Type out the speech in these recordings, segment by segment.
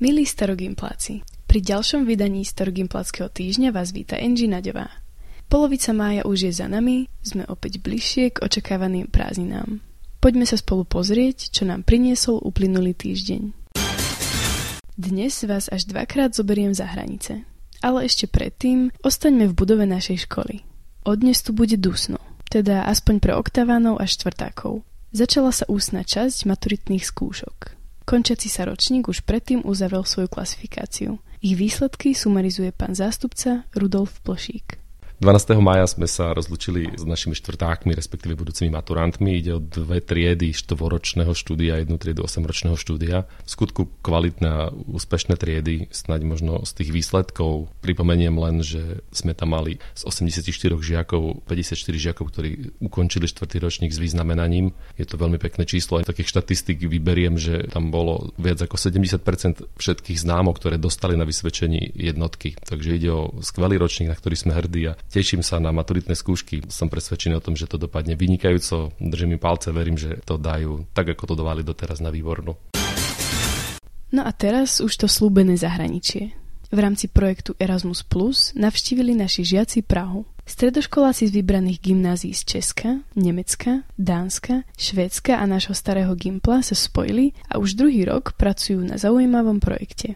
Milí starogimpláci, pri ďalšom vydaní starogimpláckého týždňa vás víta Angie Naďová. Polovica mája už je za nami, sme opäť bližšie k očakávaným prázdninám. Poďme sa spolu pozrieť, čo nám priniesol uplynulý týždeň. Dnes vás až dvakrát zoberiem za hranice. Ale ešte predtým ostaňme v budove našej školy. Od dnes tu bude dusno, teda aspoň pre oktavánov a štvrtákov. Začala sa ústna časť maturitných skúšok. Končiaci sa ročník už predtým uzavrel svoju klasifikáciu. Ich výsledky sumarizuje pán zástupca Rudolf Plošík. 12. maja sme sa rozlučili s našimi štvrtákmi, respektíve budúcimi maturantmi. Ide o dve triedy štvoročného štúdia, jednu triedu osemročného štúdia. V skutku kvalitné a úspešné triedy, snáď možno z tých výsledkov. Pripomeniem len, že sme tam mali z 84 žiakov 54 žiakov, ktorí ukončili štvrtý ročník s významenaním. Je to veľmi pekné číslo. Aj takých štatistik vyberiem, že tam bolo viac ako 70% všetkých známok, ktoré dostali na vysvedčení jednotky. Takže ide o skvelý ročník, na ktorý sme hrdí a Teším sa na maturitné skúšky. Som presvedčený o tom, že to dopadne vynikajúco. Držím im palce, verím, že to dajú tak, ako to dovali doteraz na výbornú. No a teraz už to slúbené zahraničie. V rámci projektu Erasmus Plus navštívili naši žiaci Prahu. Stredoškoláci z vybraných gymnázií z Česka, Nemecka, Dánska, Švédska a nášho starého Gimpla sa spojili a už druhý rok pracujú na zaujímavom projekte.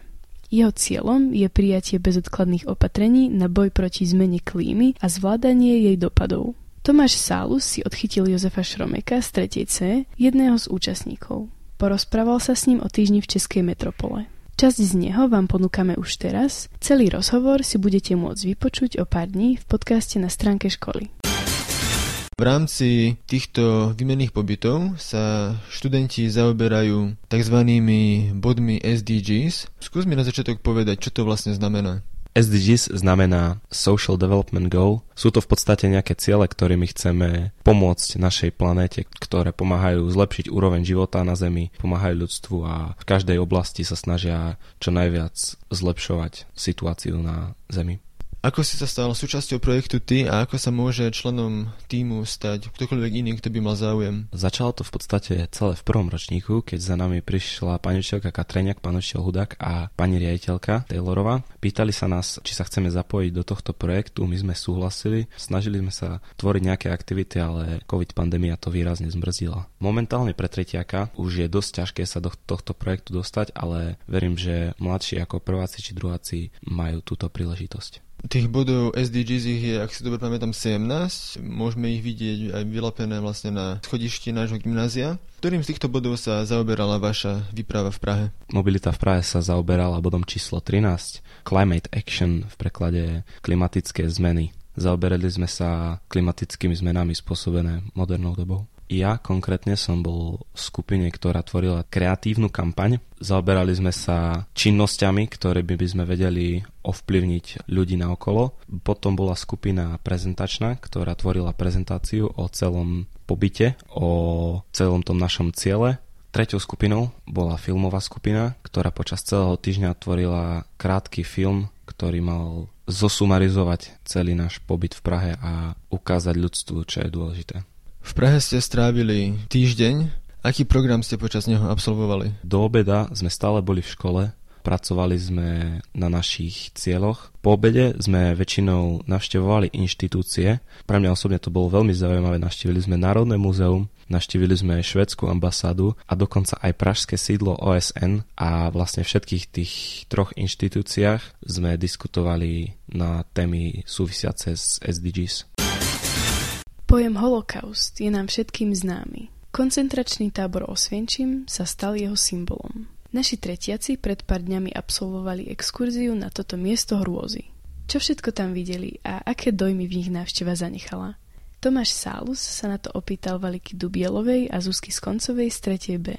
Jeho cieľom je prijatie bezodkladných opatrení na boj proti zmene klímy a zvládanie jej dopadov. Tomáš Sálus si odchytil Jozefa Šromeka z 3. C, jedného z účastníkov. Porozprával sa s ním o týždni v Českej metropole. Časť z neho vám ponúkame už teraz, celý rozhovor si budete môcť vypočuť o pár dní v podcaste na stránke školy. V rámci týchto výmenných pobytov sa študenti zaoberajú tzv. bodmi SDGs. Skús mi na začiatok povedať, čo to vlastne znamená. SDGs znamená Social Development Goal. Sú to v podstate nejaké ciele, ktorými chceme pomôcť našej planéte, ktoré pomáhajú zlepšiť úroveň života na Zemi, pomáhajú ľudstvu a v každej oblasti sa snažia čo najviac zlepšovať situáciu na Zemi. Ako si sa stal súčasťou projektu ty a ako sa môže členom týmu stať ktokoľvek iný, kto by mal záujem? Začalo to v podstate celé v prvom ročníku, keď za nami prišla pani učiteľka Katreniak, pán učiteľ Hudák a pani riaditeľka Taylorová. Pýtali sa nás, či sa chceme zapojiť do tohto projektu, my sme súhlasili, snažili sme sa tvoriť nejaké aktivity, ale COVID pandémia to výrazne zmrzila. Momentálne pre tretiaka už je dosť ťažké sa do tohto projektu dostať, ale verím, že mladší ako prváci či druháci majú túto príležitosť. Tých bodov SDGs ich je, ak si dobre pamätám, 17. Môžeme ich vidieť aj vylapené vlastne na schodišti nášho gymnázia. Ktorým z týchto bodov sa zaoberala vaša výprava v Prahe? Mobilita v Prahe sa zaoberala bodom číslo 13. Climate Action v preklade klimatické zmeny. Zaoberali sme sa klimatickými zmenami spôsobené modernou dobou. Ja konkrétne som bol v skupine, ktorá tvorila kreatívnu kampaň. Zaoberali sme sa činnosťami, ktoré by, by sme vedeli ovplyvniť ľudí na okolo. Potom bola skupina prezentačná, ktorá tvorila prezentáciu o celom pobyte, o celom tom našom ciele. Treťou skupinou bola filmová skupina, ktorá počas celého týždňa tvorila krátky film, ktorý mal zosumarizovať celý náš pobyt v Prahe a ukázať ľudstvu, čo je dôležité. V Prahe ste strávili týždeň. Aký program ste počas neho absolvovali? Do obeda sme stále boli v škole, pracovali sme na našich cieľoch. Po obede sme väčšinou navštevovali inštitúcie. Pre mňa osobne to bolo veľmi zaujímavé. Navštívili sme Národné múzeum, navštívili sme švedskú ambasádu a dokonca aj pražské sídlo OSN a vlastne v všetkých tých troch inštitúciách sme diskutovali na témy súvisiace s SDGs. Pojem holokaust je nám všetkým známy. Koncentračný tábor Osvienčim sa stal jeho symbolom. Naši tretiaci pred pár dňami absolvovali exkurziu na toto miesto hrôzy. Čo všetko tam videli a aké dojmy v nich návšteva zanechala? Tomáš Sálus sa na to opýtal Valiky Dubielovej a Zuzky Skoncovej z 3. B.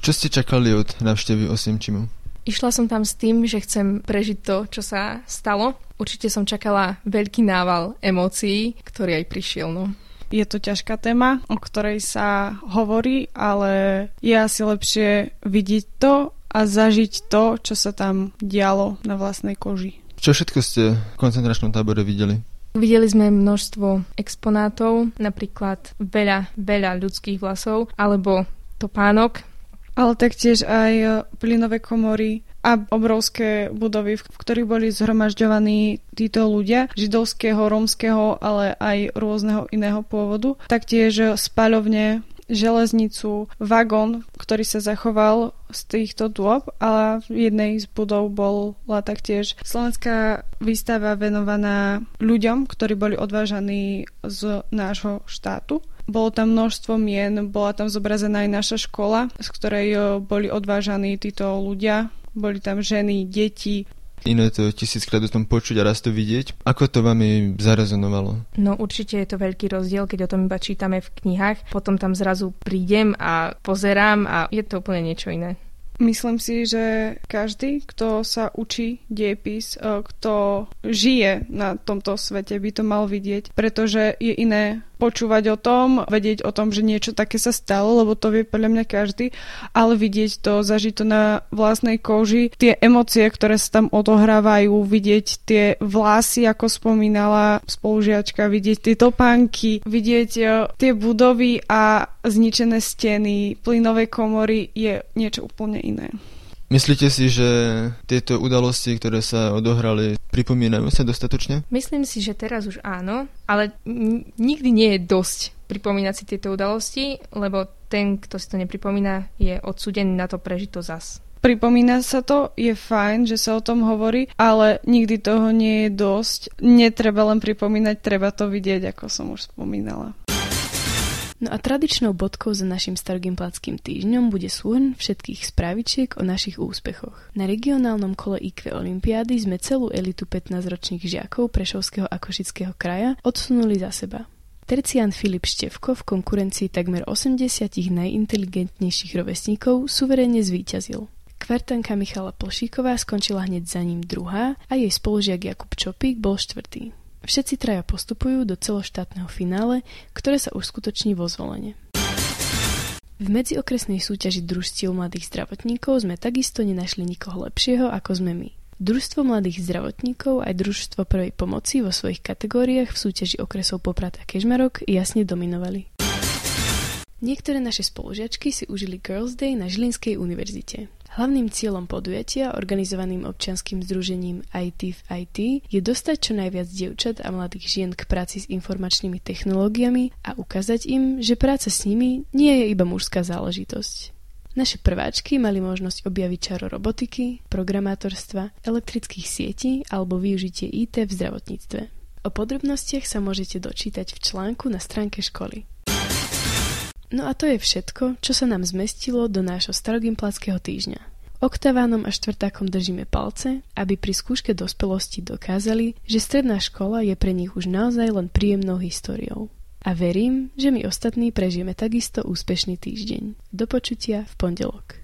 Čo ste čakali od návštevy Osiemčimu? Išla som tam s tým, že chcem prežiť to, čo sa stalo. Určite som čakala veľký nával emócií, ktorý aj prišiel. No. Je to ťažká téma, o ktorej sa hovorí, ale je asi lepšie vidieť to a zažiť to, čo sa tam dialo na vlastnej koži. Čo všetko ste v koncentračnom tábore videli? Videli sme množstvo exponátov, napríklad veľa, veľa ľudských vlasov alebo topánok, ale taktiež aj plynové komory a obrovské budovy, v ktorých boli zhromažďovaní títo ľudia židovského, rómskeho, ale aj rôzneho iného pôvodu. Taktiež spaľovne železnicu, vagón, ktorý sa zachoval z týchto dôb a v jednej z budov bola taktiež slovenská výstava venovaná ľuďom, ktorí boli odvážaní z nášho štátu. Bolo tam množstvo mien, bola tam zobrazená aj naša škola, z ktorej eh, boli odvážaní títo ľudia. Boli tam ženy, deti, iné to tisíckrát o tom počuť a raz to vidieť. Ako to vám zarezonovalo? No určite je to veľký rozdiel, keď o tom iba čítame v knihách. Potom tam zrazu prídem a pozerám a je to úplne niečo iné. Myslím si, že každý, kto sa učí diepis, eh, kto žije na tomto svete, by to mal vidieť, pretože je iné počúvať o tom, vedieť o tom, že niečo také sa stalo, lebo to vie podľa mňa každý, ale vidieť to, zažiť to na vlastnej koži, tie emócie, ktoré sa tam odohrávajú, vidieť tie vlasy, ako spomínala spolužiačka, vidieť tie topánky, vidieť e, tie budovy a zničené steny, plynové komory je niečo úplne iné. Myslíte si, že tieto udalosti, ktoré sa odohrali, pripomínajú sa dostatočne? Myslím si, že teraz už áno, ale nikdy nie je dosť pripomínať si tieto udalosti, lebo ten, kto si to nepripomína, je odsudený na to prežiť to zas. Pripomína sa to, je fajn, že sa o tom hovorí, ale nikdy toho nie je dosť. Netreba len pripomínať, treba to vidieť, ako som už spomínala. No a tradičnou bodkou za našim starogimplackým týždňom bude súhrn všetkých správičiek o našich úspechoch. Na regionálnom kole IQ Olympiády sme celú elitu 15-ročných žiakov Prešovského a Košického kraja odsunuli za seba. Tercián Filip Števko v konkurencii takmer 80 najinteligentnejších rovesníkov suverénne zvíťazil. Kvartanka Michala Plšíková skončila hneď za ním druhá a jej spolužiak Jakub Čopík bol štvrtý. Všetci traja postupujú do celoštátneho finále, ktoré sa uskutoční vo zvolenie. V medziokresnej súťaži družstiev mladých zdravotníkov sme takisto nenašli nikoho lepšieho ako sme my. Družstvo mladých zdravotníkov aj Družstvo prvej pomoci vo svojich kategóriách v súťaži okresov Poprad a Kežmarok jasne dominovali. Niektoré naše spolužiačky si užili Girls Day na Žilinskej univerzite. Hlavným cieľom podujatia, organizovaným občianským združením IT v IT, je dostať čo najviac dievčat a mladých žien k práci s informačnými technológiami a ukázať im, že práca s nimi nie je iba mužská záležitosť. Naše prváčky mali možnosť objaviť čaro robotiky, programátorstva, elektrických sietí alebo využitie IT v zdravotníctve. O podrobnostiach sa môžete dočítať v článku na stránke školy. No a to je všetko, čo sa nám zmestilo do nášho starogimplackého týždňa. Oktavánom a štvrtákom držíme palce, aby pri skúške dospelosti dokázali, že stredná škola je pre nich už naozaj len príjemnou históriou. A verím, že my ostatní prežijeme takisto úspešný týždeň. Do počutia v pondelok.